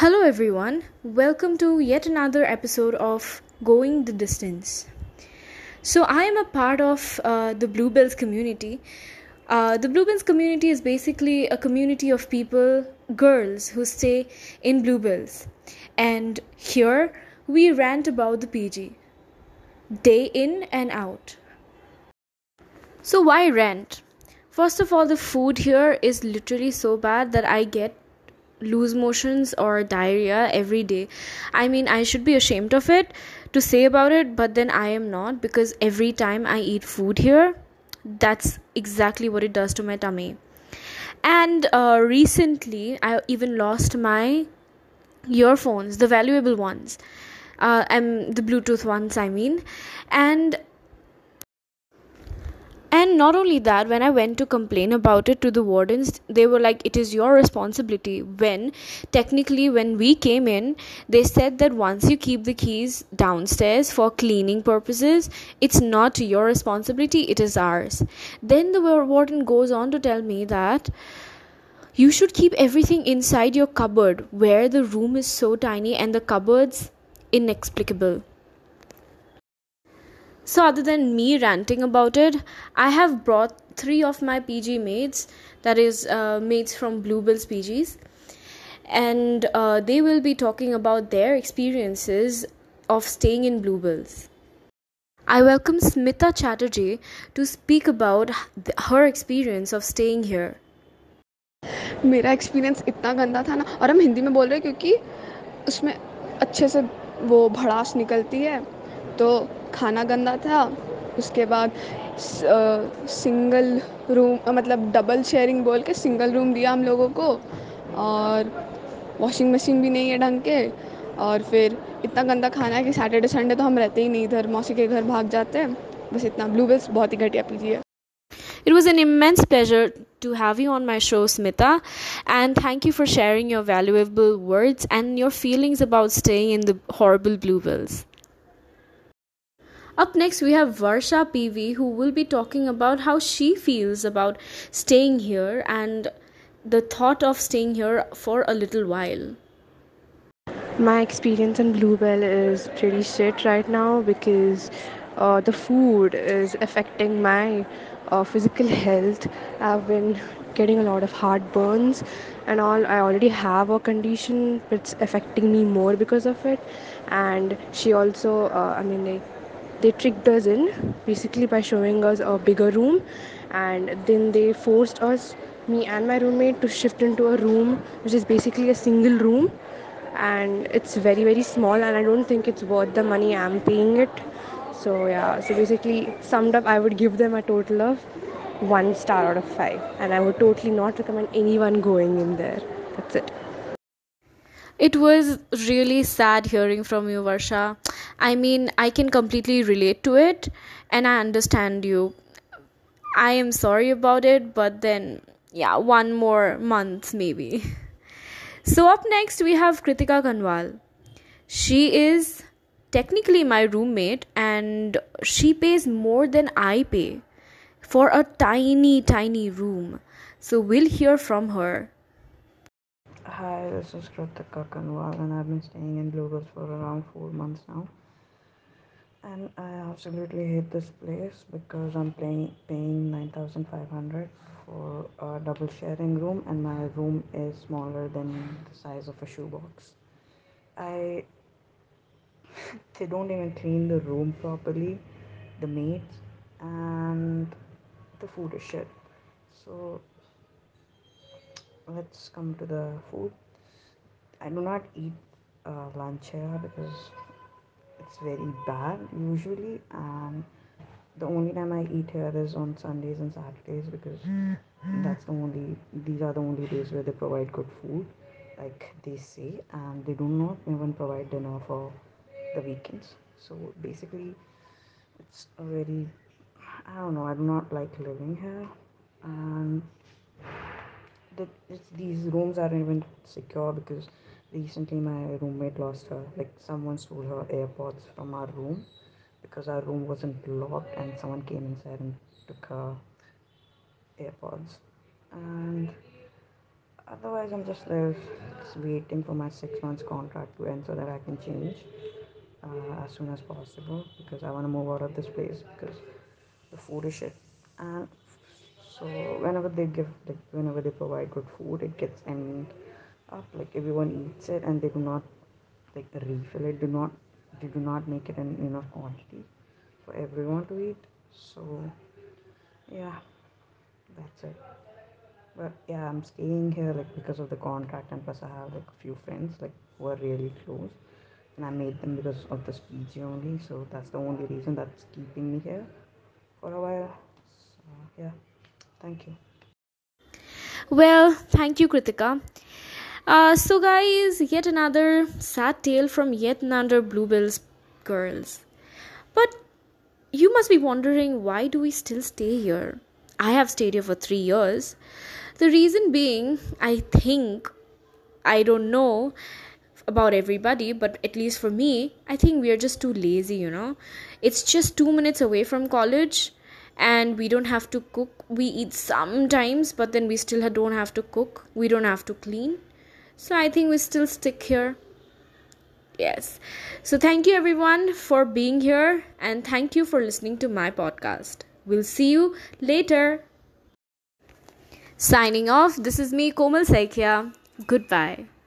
Hello, everyone. Welcome to yet another episode of Going the Distance. So, I am a part of uh, the Bluebells community. Uh, the Bluebells community is basically a community of people, girls, who stay in Bluebells. And here we rant about the PG, day in and out. So, why rant? First of all, the food here is literally so bad that I get loose motions or diarrhea every day. I mean, I should be ashamed of it to say about it, but then I am not because every time I eat food here, that's exactly what it does to my tummy. And uh, recently, I even lost my earphones, the valuable ones. Uh, the Bluetooth ones, I mean. And and not only that when i went to complain about it to the wardens they were like it is your responsibility. When technically when we came in they said that once you keep the keys downstairs for cleaning purposes it's not your responsibility it is ours. Then the warden goes on to tell me that you should keep everything inside your cupboard where the room is so tiny and the cupboards inexplicable so, other than me ranting about it, I have brought three of my PG mates, that is, uh, mates from Bluebell's PGs, and uh, they will be talking about their experiences of staying in Bluebell's. I welcome Smita Chatterjee to speak about her experience of staying here. मेरा experience इतना गंदा था ना और हम हिंदी में बोल रहे हैं क्योंकि उसमें अच्छे से वो भड़ास निकलती है तो खाना गंदा था, उसके बाद सिंगल रूम मतलब डबल शेयरिंग बोल के सिंगल रूम दिया हम लोगों को और वॉशिंग मशीन भी नहीं है ढंग के और फिर इतना गंदा खाना है कि सैटरडे संडे तो हम रहते ही नहीं इधर, मौसी के घर भाग जाते हैं, बस इतना ब्लू बेल्स बहुत ही घटिया पीजिए it was an immense pleasure to have you on my show Smita and thank you for sharing your valuable words and your feelings about staying in the Herbal Blue Bells Up next, we have Varsha PV who will be talking about how she feels about staying here and the thought of staying here for a little while. My experience in Bluebell is pretty shit right now because uh, the food is affecting my uh, physical health. I've been getting a lot of heartburns and all. I already have a condition, it's affecting me more because of it. And she also, uh, I mean, like, they tricked us in basically by showing us a bigger room. And then they forced us me and my roommate to shift into a room which is basically a single room. And it's very very small and i don't think it's worth the money i'm paying it. So yeah so basically summed up i would give them a total of one star out of five. And i would totally not recommend anyone going in there. That's it it was really sad hearing from you, Varsha. I mean, I can completely relate to it and I understand you. I am sorry about it, but then, yeah, one more month maybe. So, up next, we have Kritika Kanwal. She is technically my roommate and she pays more than I pay for a tiny, tiny room. So, we'll hear from her. Hi, this is Kritika Kanwal, and I've been staying in Bluebells for around four months now. And I absolutely hate this place because I'm paying paying nine thousand five hundred for a double sharing room, and my room is smaller than the size of a shoebox. I they don't even clean the room properly, the maids, and the food is shit. So let's come to the food. I do not eat uh, lunch here because it's very bad usually and the only time i eat here is on sundays and saturdays because that's the only these are the only days where they provide good food like they say and they do not even provide dinner for the weekends. So basically it's a very i don't know i do not like living here and that these rooms aren't even secure because recently my roommate lost her like someone stole her airpods from our room because our room wasn't locked and someone came inside and took her airpods. And otherwise i'm just just waiting for my six months contract to end so that i can change uh, as soon as possible because i want to move out of this place because the food is shit. And so whenever they give like whenever they provide good food it gets ended up like everyone eats it and they do not like refill it do not they do not make it in enough quantity for everyone to eat. So yeah that's it. But yeah i'm staying here like because of the contract and plus i have like a few friends like who are really close. And i made them because of this pg only so that's the only reason that's keeping me here for a while. So yeah thank you Well, thank you, Kritika. Uh, so, guys, yet another sad tale from yet another Bluebells girls. But you must be wondering why do we still stay here? I have stayed here for three years. The reason being, I think, I don't know about everybody, but at least for me, I think we are just too lazy, you know. It's just two minutes away from college and we don't have to cook. We eat sometimes, but then we still don't have to cook. We don't have to clean. So I think we still stick here. Yes. So thank you everyone for being here and thank you for listening to my podcast. We'll see you later. Signing off, this is me, Komal Saikia. Goodbye.